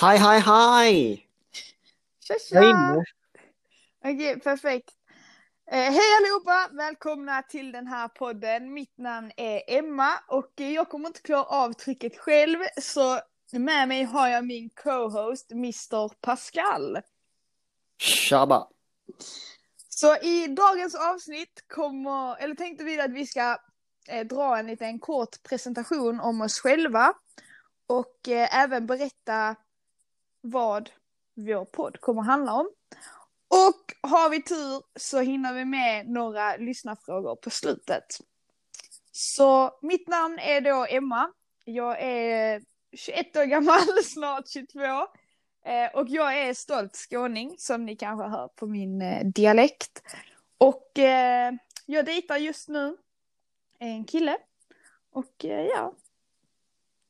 Hej, hej, hej! Tja, tja! Okej, perfekt. Eh, hej allihopa! Välkomna till den här podden. Mitt namn är Emma och jag kommer inte klara av trycket själv så med mig har jag min co-host Mr Pascal. Tjaba! Så i dagens avsnitt kommer, eller tänkte vi att vi ska eh, dra en liten kort presentation om oss själva och eh, även berätta vad vår podd kommer handla om. Och har vi tur så hinner vi med några lyssnarfrågor på slutet. Så mitt namn är då Emma. Jag är 21 år gammal, snart 22. Eh, och jag är stolt skåning som ni kanske hör på min eh, dialekt. Och eh, jag dejtar just nu en kille. Och eh, ja,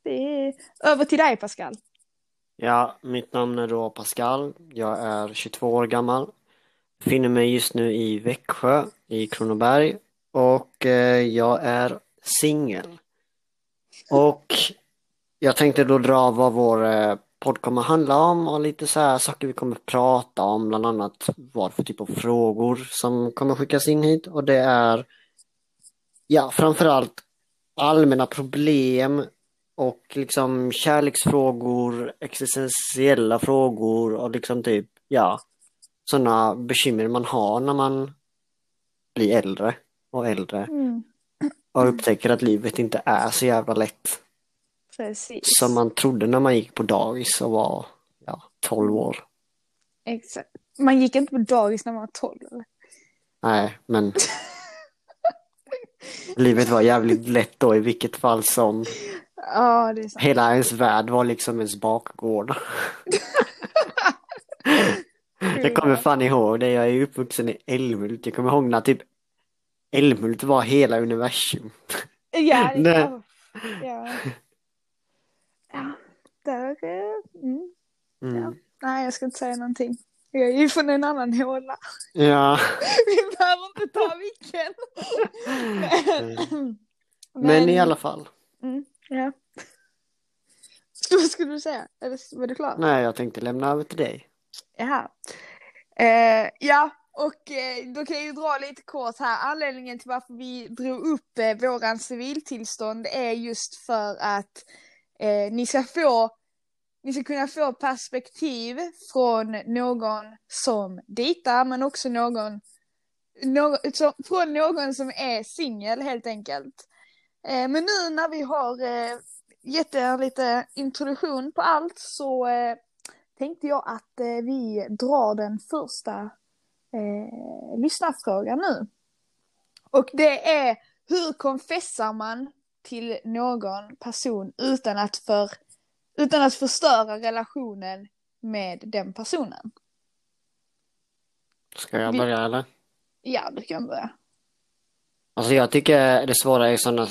det är över till dig Pascal. Ja, mitt namn är då Pascal. Jag är 22 år gammal. Befinner mig just nu i Växjö i Kronoberg och eh, jag är singel. Och jag tänkte då dra vad vår eh, podd kommer handla om och lite så här saker vi kommer prata om, bland annat vad för typ av frågor som kommer skickas in hit och det är ja, framförallt allmänna problem och liksom kärleksfrågor, existentiella frågor och liksom typ, ja, sådana bekymmer man har när man blir äldre och äldre Mm, och upptäcker att livet inte är så jävla lätt precis. som man trodde när man gick på dagis och var, ja, 12 år. Exakt. Man gick inte på dagis när man var 12 eller? Nej, men livet var jävligt lätt då i vilket fall som Ja, det är sant. hela ens värld var liksom ens bakgård. Jag kommer fan ihåg det, jag är uppvuxen i Älmhult. Jag kommer ihåg när typ Älmhult var hela universum. Ja, ja. ja. Ja, där... Mm. Mm. Nej, jag ska inte säga någonting. Jag är ju från en annan håla. Ja, Vi behöver inte ta vilken. men i alla fall. Mm, ja. Så vad skulle du säga? Eller var du klar? Nej, jag tänkte lämna över till dig. Jaha. Eh, ja, och eh, då kan jag ju dra lite kort här. Anledningen till varför vi drog upp eh, våran civiltillstånd är just för att eh, ni ska få ni ska kunna få perspektiv från någon som dejtar men också någon, någon som, från någon som är singel helt enkelt. Eh, men nu när vi har eh, gett er lite introduktion på allt så eh, tänkte jag att vi drar den första eh, lyssnarfrågan nu. Och det är hur konfessar man till någon person utan att, för, utan att förstöra relationen med den personen? Ska jag börja eller? Ja, du kan börja. Alltså jag tycker det svåra i sådana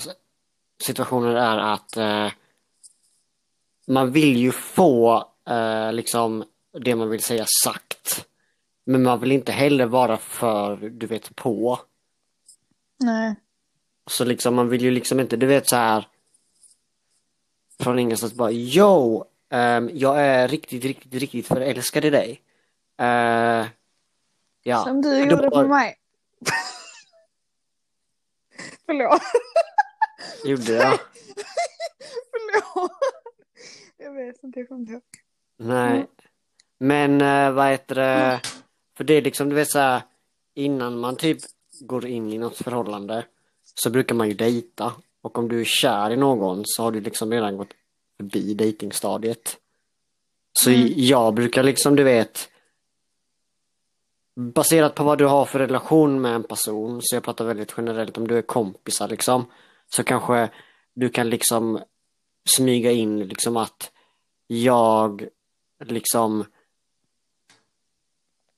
situationer är att eh, man vill ju få eh, liksom det man vill säga sagt. Men man vill inte heller vara för, du vet, på. Nej. Så liksom man vill ju liksom inte, du vet så här från ingenstans bara Yo! ehm, jag är riktigt, riktigt, riktigt förälskad i dig. Eh, ja. Som du gjorde på var- mig. Förlåt. Gjorde jag? Förlåt. Jag vet inte, jag kommer inte ihåg. Nej. Mm. Men eh, vad heter det? För det är liksom, du vet så här, innan man typ går in i något förhållande så brukar man ju dejta. Och om du är kär i någon så har du liksom redan gått förbi dejtingstadiet. Så Mm. jag brukar liksom, du vet, baserat på vad du har för relation med en person, så jag pratar väldigt generellt om du är kompisar liksom, så kanske du kan liksom smyga in liksom att jag liksom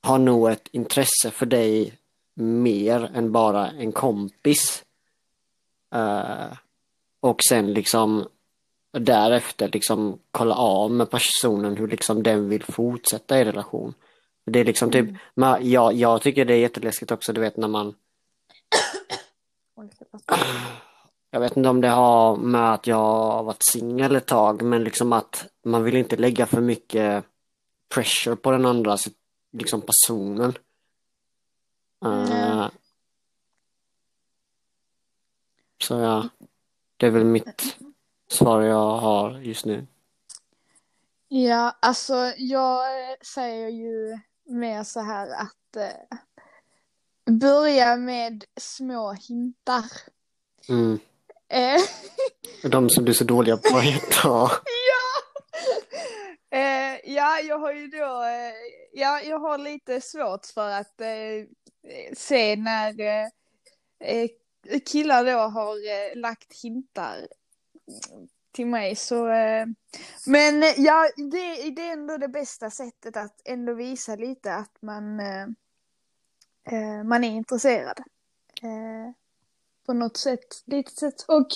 har nog ett intresse för dig mer än bara en kompis. Uh, och sen liksom därefter liksom kolla av med personen hur liksom den vill fortsätta i relation. Det är liksom typ, men jag, jag tycker det är jätteläskigt också du vet när man Jag vet inte om det har med att jag har varit singel ett tag, men liksom att man vill inte lägga för mycket pressure på den andra liksom personen. Uh, så ja, det är väl mitt svar jag har just nu. Ja, alltså jag säger ju mer så här att eh, börja med små hintar. Mm. Eh. De som du är så dåliga på att hitta. ja! Eh, ja, jag har ju då, eh, ja, jag har lite svårt för att eh, se när eh, killar då har lagt hintar till mig så, eh, men eh, ja, det, det är ändå det bästa sättet att ändå visa lite att man, eh, man är intresserad. på något sätt, litet sätt. Och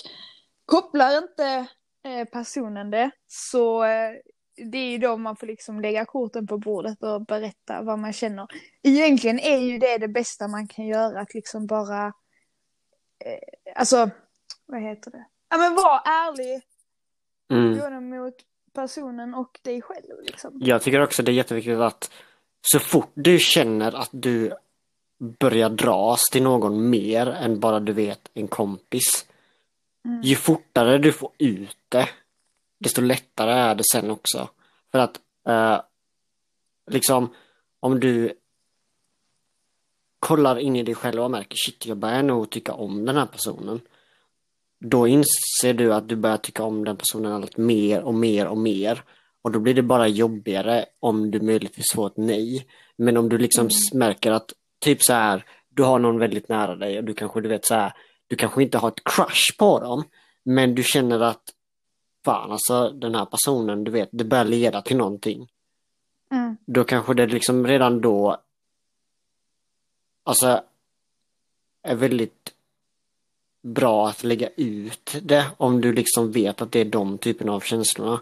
kopplar inte personen det så det är ju då man får liksom lägga korten på bordet och berätta vad man känner. Egentligen är ju det det bästa man kan göra, att liksom bara, eh, alltså, vad heter det? Ja men var ärlig, mm. både mot personen och dig själv liksom. Jag tycker också det är jätteviktigt att så fort du känner att du börjar dras till någon mer än bara du vet en kompis. Mm. Ju fortare du får ut det desto lättare är det sen också. För att eh, liksom om du kollar in i dig själv och märker shit, jag börjar nog tycka om den här personen. Då inser du att du börjar tycka om den personen allt mer och mer och mer. Och då blir det bara jobbigare om du möjligtvis får ett nej. Men om du liksom mm. märker att typ så här, du har någon väldigt nära dig och du kanske, du vet så här, du kanske inte har ett crush på dem. Men du känner att fan alltså den här personen, du vet, det börjar leda till någonting. Mm. Då kanske det liksom redan då, alltså, är väldigt bra att lägga ut det om du liksom vet att det är de typerna av känslorna.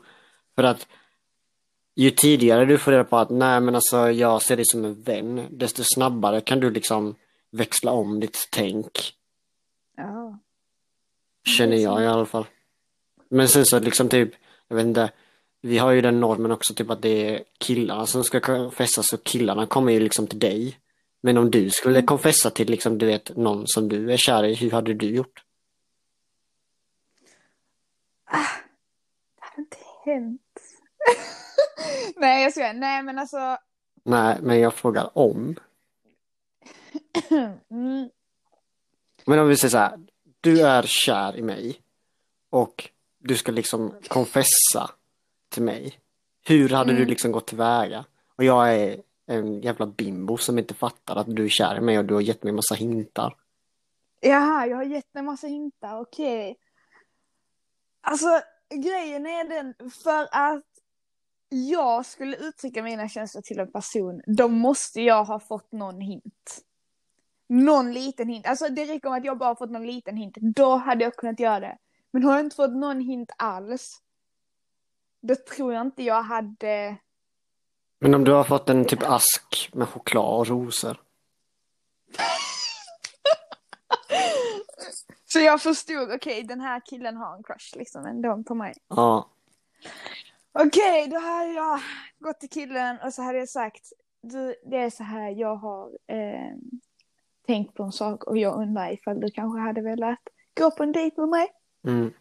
För att ju tidigare du får reda på att nej men alltså jag ser dig som en vän, desto snabbare kan du liksom växla om ditt tänk. Ja. Känner jag i alla fall. Men sen så liksom typ, jag vet inte, vi har ju den normen också typ att det är killarna som ska konfessa så killarna kommer ju liksom till dig. Men om du skulle konfessa till liksom, du vet, någon som du är kär i, hur hade du gjort? Ah, det hade inte hänt. nej, jag skojar. Nej, men alltså. Nej, men jag frågar om. mm. Men om vi säger så här, du är kär i mig och du ska liksom konfessa till mig. Hur hade mm. du liksom gått tillväga? Och jag är en jävla bimbo som inte fattar att du är kär i mig och du har gett mig massa hintar. Jaha, jag har gett dig massa hintar, okej. Okay. Alltså, grejen är den, för att jag skulle uttrycka mina känslor till en person, då måste jag ha fått någon hint. Någon liten hint. Alltså det räcker med att jag bara fått någon liten hint. Då hade jag kunnat göra det. Men har jag inte fått någon hint alls, då tror jag inte jag hade... Men om du har fått en typ ask med choklad och rosor? Så jag förstod, okej den här killen har en crush liksom ändå på mig. Ja. Okej, då hade jag gått till killen och så hade jag sagt, du, det är så här, jag har eh, tänkt på en sak och jag undrar ifall du kanske hade velat gå på en dejt med mig? Mm.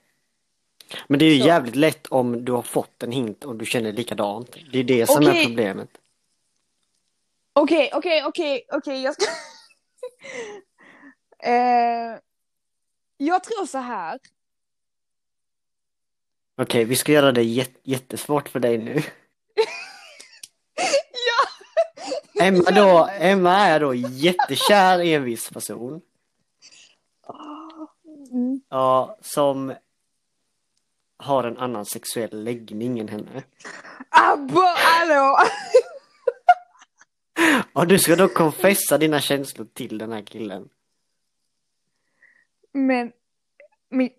Men det är ju så. jävligt lätt om du har fått en hint och du känner likadant. Det är det som okay. är problemet. Okej, okay, okej, okay, okej, okej, jag ska... eh, jag tror så här. Okej, vi ska göra det jättesvårt för dig nu. ja! Emma då, Emma är då jättekär i en viss person. Mm. Ja, som har en annan sexuell läggning än henne. Abba, hallå! Och du ska då konfessa dina känslor till den här killen. Men, men,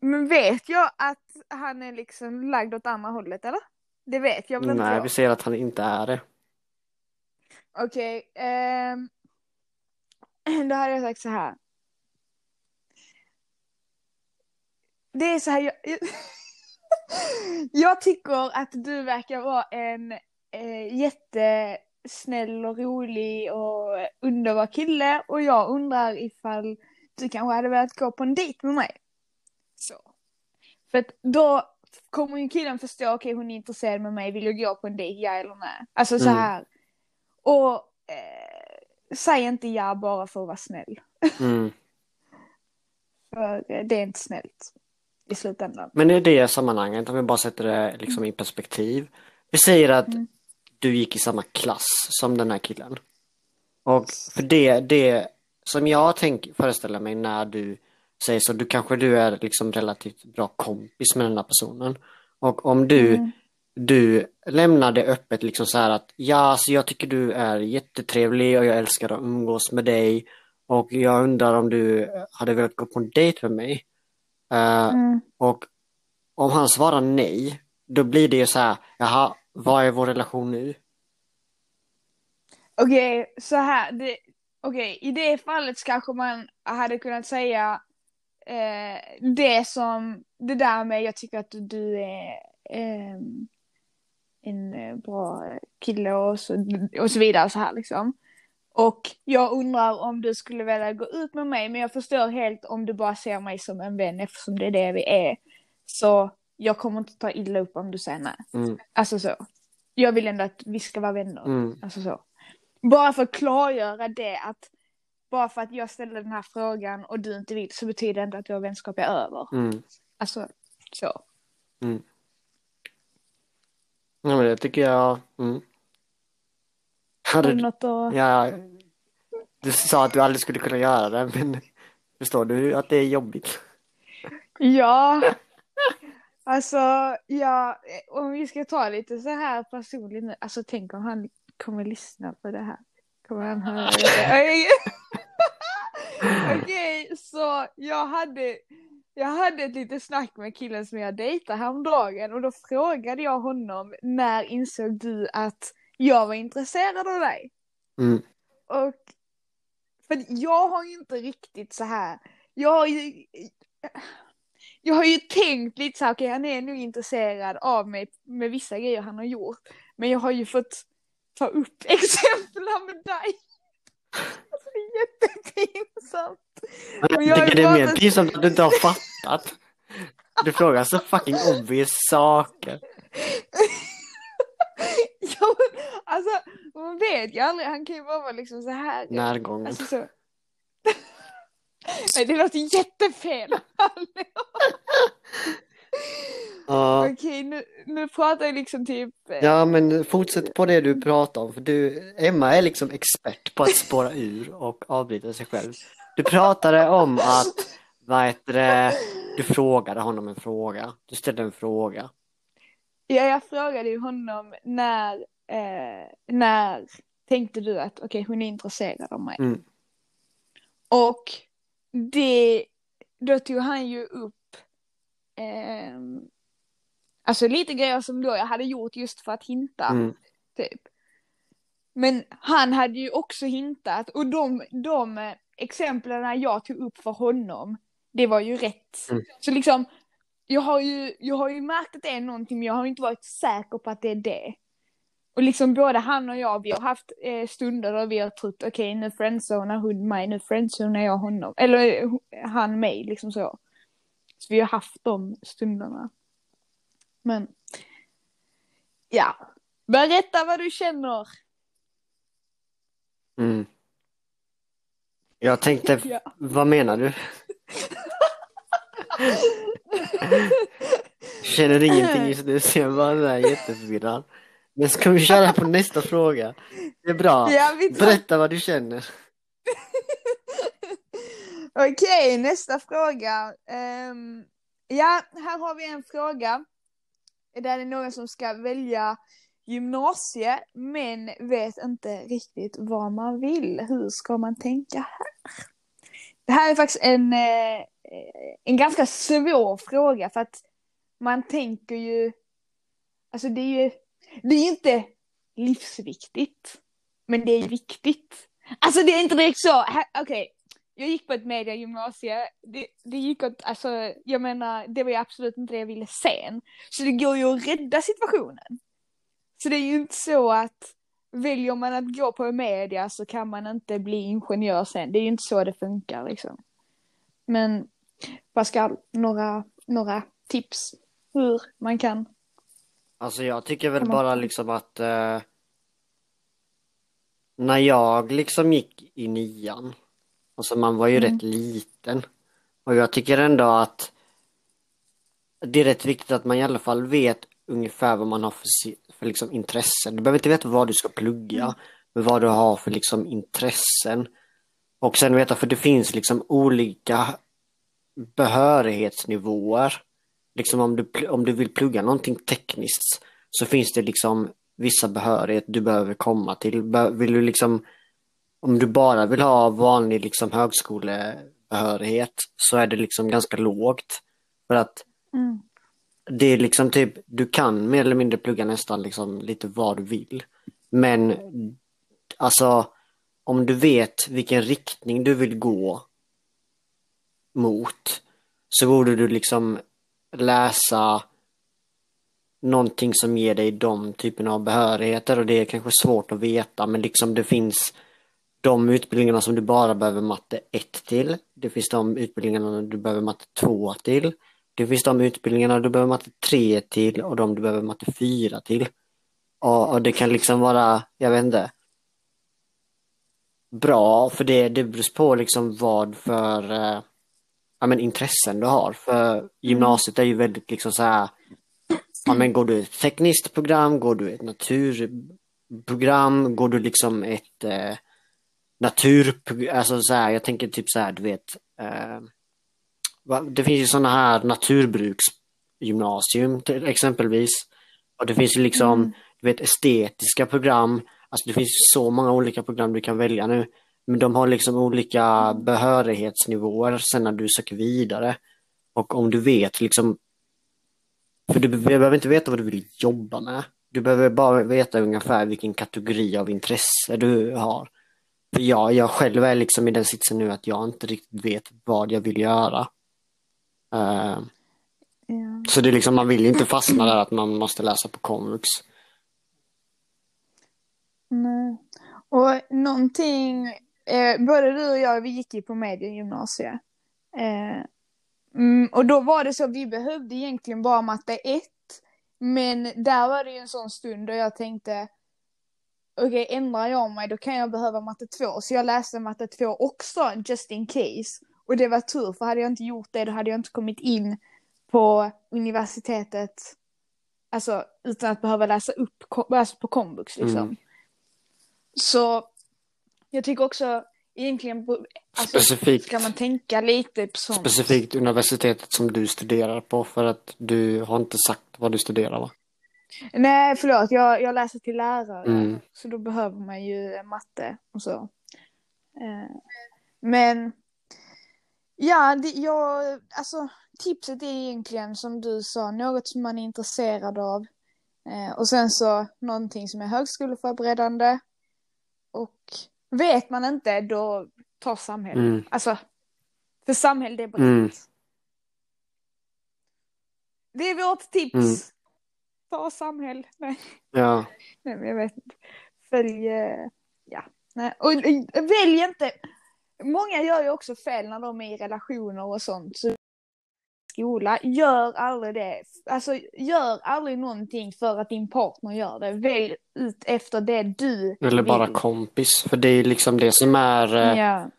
men vet jag att han är liksom lagd åt andra hållet eller? Det vet jag väl inte Nej, vi ser att han inte är det. Okej, okay, eh, då hade jag sagt så här. det är så här, jag, jag, tycker att du verkar vara en eh, jättesnäll och rolig och underbar kille och jag undrar ifall du kanske hade velat gå på en dejt med mig. Så. För att då kommer ju killen förstå, okej okay, hon är intresserad med mig, vill jag gå på en dejt, ja eller nej? Alltså så här. Mm. Och eh, säg inte ja bara för att vara snäll. Mm. för det är inte snällt i slutändan. Men i det sammanhanget, om vi bara sätter det liksom i perspektiv. Vi säger att mm. du gick i samma klass som den här killen. Och för det, det som jag tänker föreställa mig när du säger så, du kanske du är liksom relativt bra kompis med den här personen. Och om du, mm. du lämnar det öppet liksom så här att ja, alltså jag tycker du är jättetrevlig och jag älskar att umgås med dig och jag undrar om du hade velat gå på en dejt med mig. Uh, mm. Och om han svarar nej, då blir det ju så här, jaha, vad är vår relation nu? Okej, okay, så här, det, okay, i det fallet kanske man hade kunnat säga eh, det som, det där med jag tycker att du är eh, en eh, bra kille och så, och så vidare så här liksom. Och jag undrar om du skulle vilja gå ut med mig, men jag förstår helt om du bara ser mig som en vän eftersom det är det vi är. Så jag kommer inte ta illa upp om du säger nej. Mm. Alltså så. Jag vill ändå att vi ska vara vänner. Mm. Alltså så. Bara för att klargöra det att bara för att jag ställer den här frågan och du inte vill så betyder det inte att vår vänskap är över. Mm. Alltså, så. Mm. Ja men det tycker jag. Mm. Hade något att... Ja, du sa att du aldrig skulle kunna göra det men förstår du att det är jobbigt? Ja. Alltså, ja, om vi ska ta lite så här personligt nu, alltså tänk om han kommer lyssna på det här. Kommer han höra det? Okej, okay, så jag hade, jag hade ett litet snack med killen som jag dejtade häromdagen och då frågade jag honom när insåg du att jag var intresserad av dig? Mm. Och för jag har ju inte riktigt så här, jag har ju, jag har ju tänkt lite så här, okej okay, han är nu intresserad av mig med vissa grejer han har gjort. Men jag har ju fått ta upp exempel med dig. Alltså det är jättepinsamt. Jag, jag tycker det är mer pinsamt att du inte har fattat. Du frågar så fucking obvious saker. men, alltså man vet ju aldrig, han kan ju bara vara liksom så här. Närgången. Alltså, så. Nej, det låter jättefel. Ja. Okej, nu, nu pratar jag liksom typ... Eh, ja, men fortsätt på det du pratar om, för du, Emma är liksom expert på att spåra ur och avbryta sig själv. Du pratade om att, vad heter det, du frågade honom en fråga. Du ställde en fråga. Ja, jag frågade ju honom när, eh, när tänkte du att okej, okay, hon är intresserad av mig. Mm. Och det, då tog han ju upp eh, Alltså lite grejer som då jag hade gjort just för att hinta. Mm. Typ. Men han hade ju också hintat och de, de exemplen jag tog upp för honom, det var ju rätt. Mm. Så liksom, jag har, ju, jag har ju märkt att det är någonting men jag har inte varit säker på att det är det. Och liksom både han och jag, vi har haft eh, stunder där vi har trott okej okay, nu friendzonar hon mig, nu friendzonar jag honom. Eller eh, han mig liksom så. Så vi har haft de stunderna. Men ja, berätta vad du känner. Mm. Jag tänkte, ja. vad menar du? Känner ingenting just nu så jag bara är jätteförvirrad. Men ska vi köra på nästa fråga? Det är bra. Berätta vad du känner. Okej, nästa fråga. Um, ja, här har vi en fråga där det är någon som ska välja gymnasie men vet inte riktigt vad man vill. Hur ska man tänka här? Det här är faktiskt en, eh, Eh, en ganska svår fråga för att man tänker ju, alltså det är ju, det är inte livsviktigt, men det är viktigt. Alltså det är inte direkt så, okej, okay. jag gick på ett mediegymnasie. Det, det gick åt, alltså, jag menar, det var ju absolut inte det jag ville sen. Så det går ju att rädda situationen. Så det är ju inte så att väljer man att gå på media så kan man inte bli ingenjör sen. Det är ju inte så det funkar liksom. Men Pascal, några, några tips hur man kan? Alltså jag tycker väl bara liksom att eh, när jag liksom gick i nian, alltså man var ju mm. rätt liten och jag tycker ändå att det är rätt viktigt att man i alla fall vet ungefär vad man har för, för liksom intressen. Du behöver inte veta vad du ska plugga, mm. men vad du har för liksom intressen. Och sen veta, för det finns liksom olika behörighetsnivåer. Liksom om du, om du vill plugga någonting tekniskt så finns det liksom vissa behörighet du behöver komma till. Vill du liksom, om du bara vill ha vanlig liksom högskolebehörighet så är det liksom ganska lågt. För att mm. det är liksom typ, du kan mer eller mindre plugga nästan liksom lite vad du vill. Men alltså om du vet vilken riktning du vill gå mot så borde du liksom läsa någonting som ger dig de typerna av behörigheter och det är kanske svårt att veta men liksom det finns de utbildningarna som du bara behöver matte 1 till. Det finns de utbildningarna du behöver matte 2 till. Det finns de utbildningarna du behöver matte 3 till och de du behöver matte 4 till. Och, och det kan liksom vara, jag vet inte, bra för det, det beror på liksom vad för eh, ja, men intressen du har. För gymnasiet är ju väldigt liksom så här, ja men går du ett tekniskt program, går du ett naturprogram, går du liksom ett eh, naturprogram, alltså så här, jag tänker typ så här, du vet, eh, det finns ju sådana här naturbruksgymnasium till, exempelvis. Och det finns ju liksom, mm. du vet, estetiska program, alltså det finns så många olika program du kan välja nu. Men de har liksom olika behörighetsnivåer sen när du söker vidare. Och om du vet liksom, för du behöver inte veta vad du vill jobba med. Du behöver bara veta ungefär vilken kategori av intresse du har. För jag, jag själv är liksom i den sitsen nu att jag inte riktigt vet vad jag vill göra. Uh, ja. Så det är liksom, man vill ju inte fastna där att man måste läsa på komvux. Nej. Och någonting Eh, både du och jag, vi gick ju på mediegymnasiet. Eh, mm, och då var det så, vi behövde egentligen bara matte 1. Men där var det ju en sån stund då jag tänkte, okej okay, ändrar jag mig då kan jag behöva matte 2. Så jag läste matte 2 också, just in case. Och det var tur, för hade jag inte gjort det då hade jag inte kommit in på universitetet, alltså utan att behöva läsa upp, alltså på komvux liksom. Mm. Så jag tycker också egentligen, alltså, specifikt, ska man tänka lite på sånt. Specifikt universitetet som du studerar på för att du har inte sagt vad du studerar va? Nej, förlåt, jag, jag läser till lärare. Mm. Så då behöver man ju matte och så. Eh, men ja, det, jag, alltså tipset är egentligen som du sa, något som man är intresserad av. Eh, och sen så någonting som är högskoleförberedande. Och Vet man inte, då tar samhället. Mm. Alltså, för samhället är brett. Mm. Det är vårt tips. Mm. Ta samhäll. Nej. Ja. Nej, men jag vet inte. Följ, eh, ja. Nej. Och välj inte. Många gör ju också fel när de är i relationer och sånt. Så skola, gör aldrig det. Alltså gör aldrig någonting för att din partner gör det. Välj ut efter det du Eller vill. bara kompis, för det är liksom det som är eh, ja.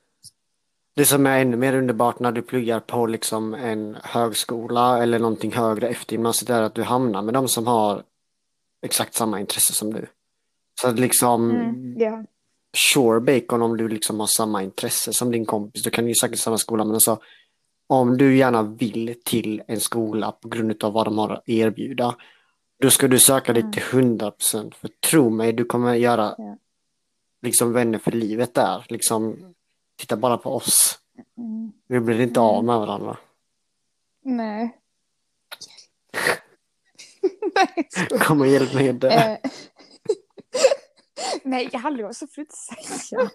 Det som är ännu mer underbart när du pluggar på liksom en högskola eller någonting högre efter gymnasiet är att du hamnar med de som har exakt samma intresse som du. Så att liksom mm, yeah. Sure bacon om du liksom har samma intresse som din kompis. Du kan ju säkert samma skola men alltså om du gärna vill till en skola på grund av vad de har att erbjuda, då ska du söka dig till 100 procent. För tro mig, du kommer göra ja. liksom vänner för livet där. Liksom, titta bara på oss. Mm. Vi blir inte av med varandra. Nej. Nej Kom och hjälp mig inte. Eh. Nej, hallå så får du inte säga.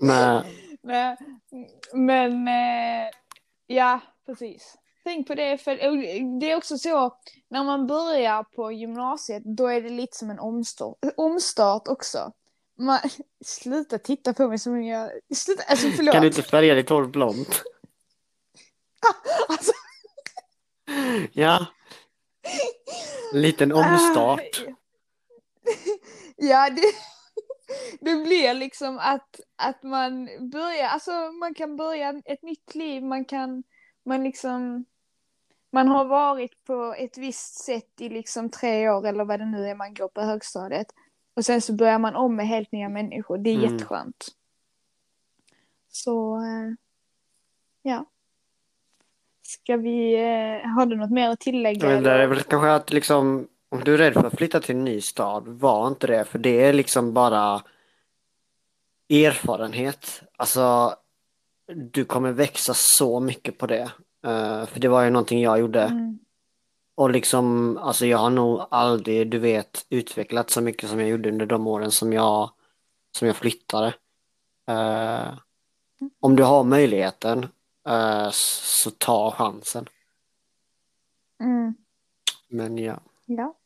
Nej, men eh, ja, precis. Tänk på det, för det är också så när man börjar på gymnasiet då är det lite som en omstart, omstart också. Man, sluta titta på mig som jag... Sluta, alltså förlåt. kan du inte färga ditt hår blont? alltså, Ja. Liten omstart. ja, det, det blir liksom att, att man börjar, alltså man kan börja ett nytt liv, man kan, man liksom, man har varit på ett visst sätt i liksom tre år eller vad det nu är man går på högstadiet. Och sen så börjar man om med helt nya människor, det är Mm. jätteskönt. Så, eh, ja. Ska vi, eh, har du något mer att tillägga? Men det är väl kanske att liksom, om du är rädd för att flytta till en ny stad, var inte det, för det är liksom bara erfarenhet. Alltså, du kommer växa så mycket på det. Eh, för det var ju någonting jag gjorde. Mm. Och liksom, alltså jag har nog aldrig, du vet, utvecklat så mycket som jag gjorde under de åren som jag, som jag flyttade. Eh, om du har möjligheten, eh, så ta chansen. Mm. Men ja, Ja.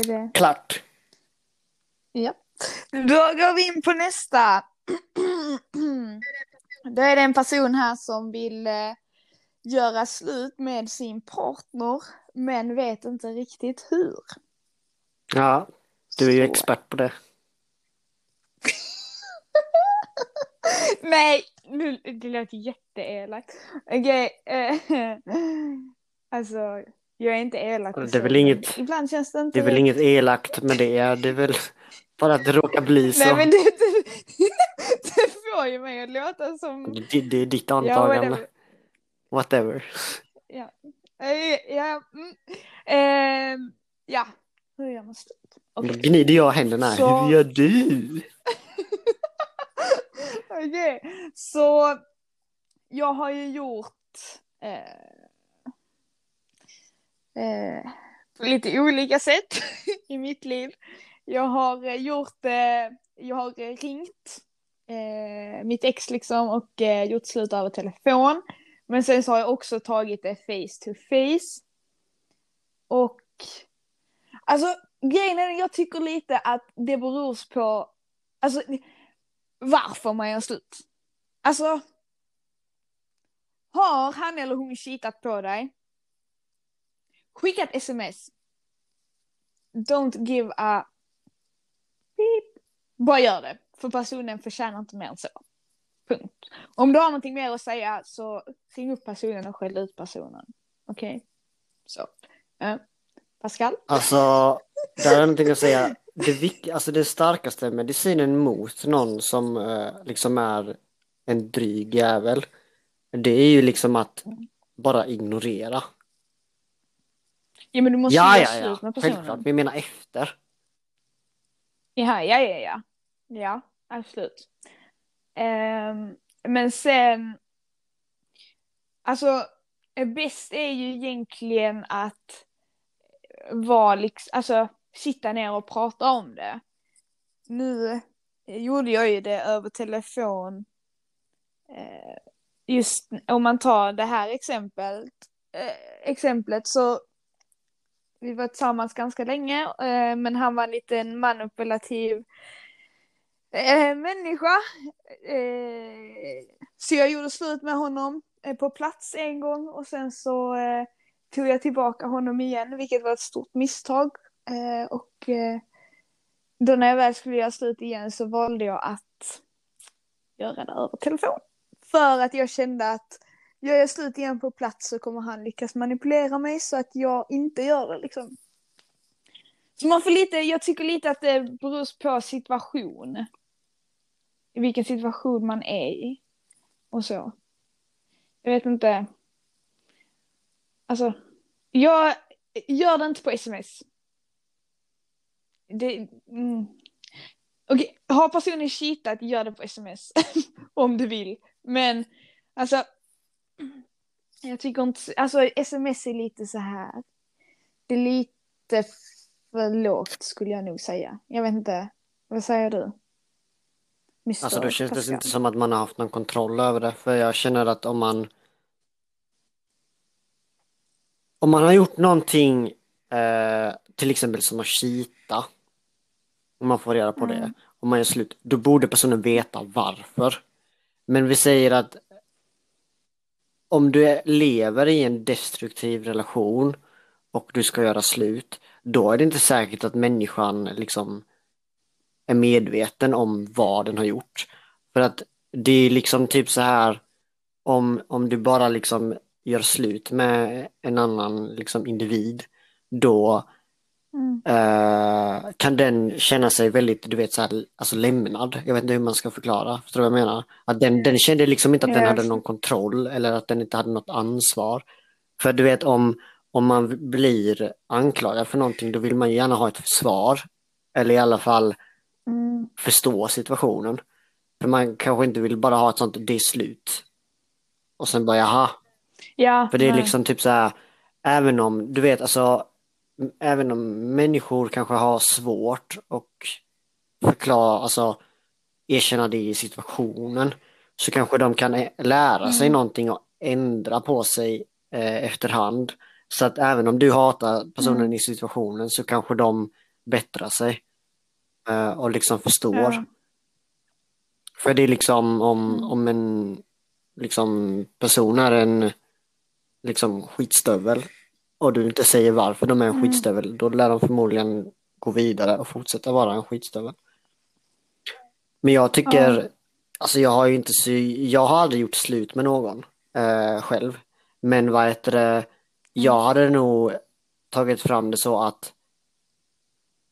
Är det... klart. Ja. Då går vi in på nästa. Då är det en person här som vill eh, göra slut med sin partner men vet inte riktigt hur. Ja, du är ju Så. expert på det. Nej, nu, det låter jätteelakt. Okej. eh, alltså, jag är inte elak. Det är väl inget- Ibland känns det inte Det är väl inget elakt med det, det är väl bara att det råkar bli så. Nej men det, det, det får ju mig att låta som... Det, det är ditt Ja, antagande. whatever. Whatever. Ja, mm. eh, ja. hur gör man slut? Då Okej. gnider jag händerna. Så- Hur gör du? Okej, så jag har ju gjort eh, eh, på lite olika sätt i mitt liv. Jag har eh, gjort, eh, jag har eh, ringt eh, mitt ex liksom och eh, gjort slut över telefon. Men sen så har jag också tagit det face to face. Och alltså grejen är jag tycker lite att det beror på, alltså varför man gör slut. Alltså, har han eller hon kitat på dig? Skicka ett sms. Don't give a beep. Bara gör det, för personen förtjänar inte mer än så. Punkt. Om du har någonting mer att säga så ring upp personen och skäll ut personen. Okej? Så. Uh, Pascal? Alltså, där är någonting att säga. Det, vik- alltså det starkaste medicinen mot någon som uh, liksom är en dryg jävel. Det är ju liksom att bara ignorera. Ja men du måste Ja, göra ja. slut med personen. Självklart. Jag menar efter. Ja, ja, ja, ja. Ja, absolut. Ehm, men sen, alltså, bäst är ju egentligen att vara liksom, alltså sitta ner och prata om det. Nu gjorde jag ju det över telefon. Eh, just om man tar det här exemplet, eh, exemplet så vi var tillsammans ganska länge, eh, men han var en liten manipulativ eh, människa. Eh, så jag gjorde slut med honom på plats en gång och sen så tog jag tillbaka honom igen, vilket var ett stort misstag. Och då när jag väl skulle göra slut igen så valde jag att göra det över telefon. För att jag kände att gör jag slut igen på plats så kommer han lyckas manipulera mig så att jag inte gör det liksom. Så man får lite, jag tycker lite att det beror på situation. I vilken situation man är i. Och så. Jag vet inte. Alltså, jag gör det inte på sms. Det, mm. Okej, har personen cheatat, gör det på sms. Om du vill. Men, alltså. Jag tycker inte, alltså sms är lite så här. Det är lite för lågt skulle jag nog säga. Jag vet inte, vad säger du? Mr. Alltså då känns det inte som att man har haft någon kontroll över det. För jag känner att om man om man har gjort någonting eh, till exempel som att cheata om man får reda på det, Mm. om man gör slut, då borde personen veta varför. Men vi säger att om du lever i en destruktiv relation och du ska göra slut, då är det inte säkert att människan liksom är medveten om vad den har gjort. För att det är liksom typ så här om, om du bara liksom gör slut med en annan liksom individ, då Mm. eh, kan den känna sig väldigt, du vet så här, alltså lämnad. Jag vet inte hur man ska förklara, förstår du vad jag menar? Att den, den kände liksom inte att den Ja, jag hade någon kontroll eller att den inte hade något ansvar. För du vet om, om man blir anklagad för någonting då vill man gärna ha ett försvar. Eller i alla fall Mm. förstå situationen. För man kanske inte vill bara ha ett sånt, det är slut. Och sen bara jaha, Ja, för det är nej. liksom typ så här, även om, du vet alltså, även om människor kanske har svårt och förklara, alltså erkänna det i situationen, så kanske de kan lära sig Mm. någonting och ändra på sig eh, efterhand. Så att även om du hatar personen Mm. i situationen så kanske de bättrar sig eh, och liksom förstår. Ja. För det är liksom om, Mm. om en liksom, person är en liksom, skitstövel och du inte säger varför de är en Mm. skitstövel, då lär de förmodligen gå vidare och fortsätta vara en skitstövel. Men jag tycker, Ja. alltså jag har ju inte jag har aldrig gjort slut med någon eh, själv. Men vad heter det, jag hade nog tagit fram det så att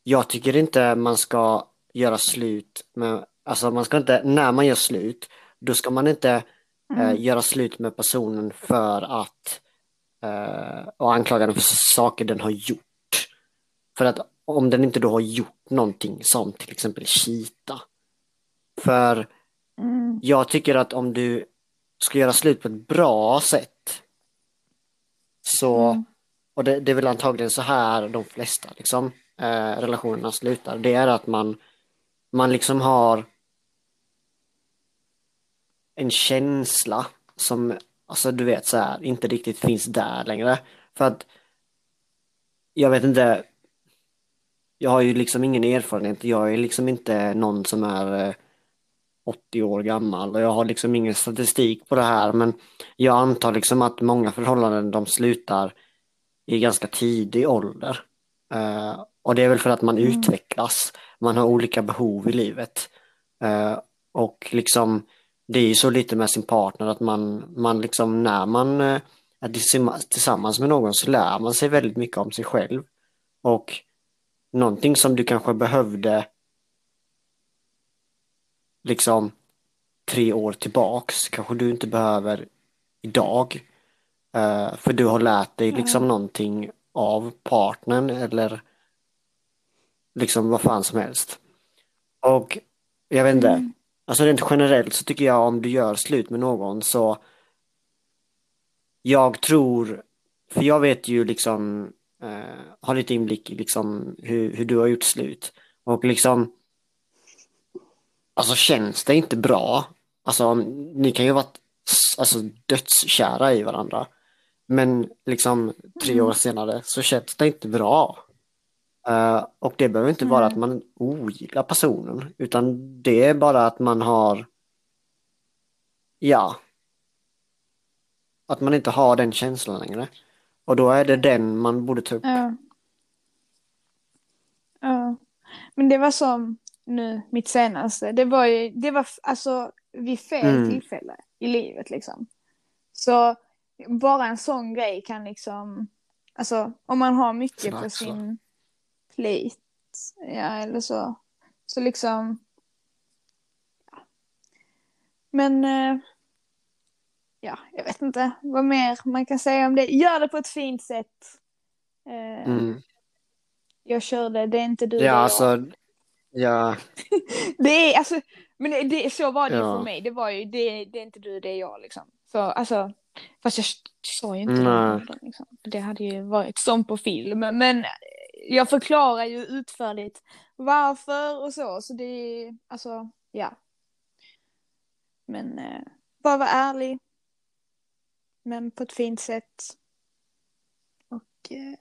jag tycker inte man ska göra slut med, alltså man ska inte, när man gör slut, då ska man inte eh, Mm. göra slut med personen för att och anklaga den för saker den har gjort. För att om den inte då har gjort någonting som till exempel cheata. För Mm. jag tycker att om du ska göra slut på ett bra sätt så, Mm. och det, det är väl antagligen så här de flesta liksom, eh, relationerna slutar, det är att man, man liksom har en känsla som, alltså du vet så här, inte riktigt finns där längre. För att jag vet inte, jag har ju liksom ingen erfarenhet, jag är liksom inte någon som är eh, 80 år gammal och jag har liksom ingen statistik på det här men jag antar liksom att många förhållanden de slutar i ganska tidig ålder. Eh, och det är väl för att man Mm. utvecklas, man har olika behov i livet. Eh, och liksom det är ju så lite med sin partner att man, man liksom när man eh, är tillsammans- med någon så lär man sig väldigt mycket om sig själv. Och någonting som du kanske behövde liksom tre år tillbaks kanske du inte behöver idag. Eh, för du har lärt dig liksom Ja. någonting av partnern eller liksom vad fan som helst. Och jag vet inte, Mm. Alltså rent generellt så tycker jag om du gör slut med någon så jag tror, för jag vet ju liksom, eh, har lite inblick i liksom hur, hur du har gjort slut. Och liksom, alltså känns det inte bra, alltså ni kan ju vara alltså, dödskära i varandra. Men liksom tre Mm. år senare så känns det inte bra. Eh, och det behöver inte vara Nej. att man ogillar personen, utan det är bara att man har, ja, att man inte har den känslan längre. Och då är det den man borde ta upp. Ja. Ja. Men det var som nu, mitt senaste. Det var ju, det var alltså vid fel Mm. tillfälle i livet liksom. Så bara en sån grej kan liksom, alltså om man har mycket på Slags, va? sin plate, ja eller så, så liksom, ja. Men, eh, ja, jag vet inte vad mer man kan säga om det. Gör det på ett fint sätt. Eh, Mm. Jag körde, det är inte du, Ja, alltså, ja, Det är alltså, men det, så var det Ja. för mig. Det var ju, det, det är inte du, det är jag liksom. Så alltså, fast jag sa ju inte Nej. det. Liksom. Det hade ju varit som på film. Men jag förklarar ju utförligt varför och så. Så det är, alltså, ja. Men eh, bara vara ärlig. Men på ett fint sätt. Och eh,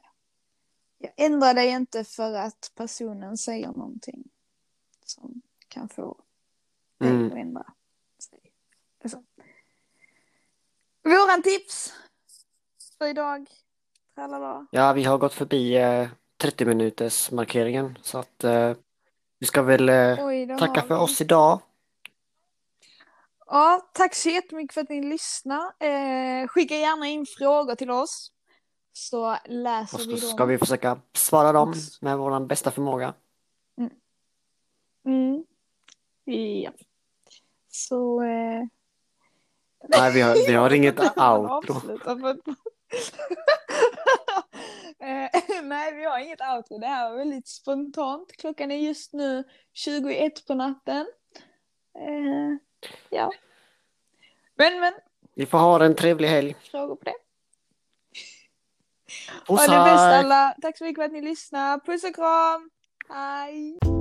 jag ändrar dig inte för att personen säger någonting som kan få dig Mm. att ändra sig. Alltså. Våran tips för idag. Tralala. Ja, vi har gått förbi eh, 30 minuters markeringen så att eh, vi ska väl eh, Oj, tacka för oss idag. Ja, tack så jättemycket för att ni lyssnar. Eh, skicka gärna in frågor till oss. Så läser Och vi så dem. ska vi försöka svara dem Och- med vår bästa förmåga. Mm. Ja. Så... Eh... Nej, vi har, vi har inget outro. Eh, Nej, vi har inget outro. Det här var väldigt spontant. Klockan är just nu 21 på natten. Eh, ja. Men, men, Vi får ha en trevlig helg. frågor på det? Puss Ha det bäst alla. Tack så mycket för att ni lyssnar. Puss och kram. Hej.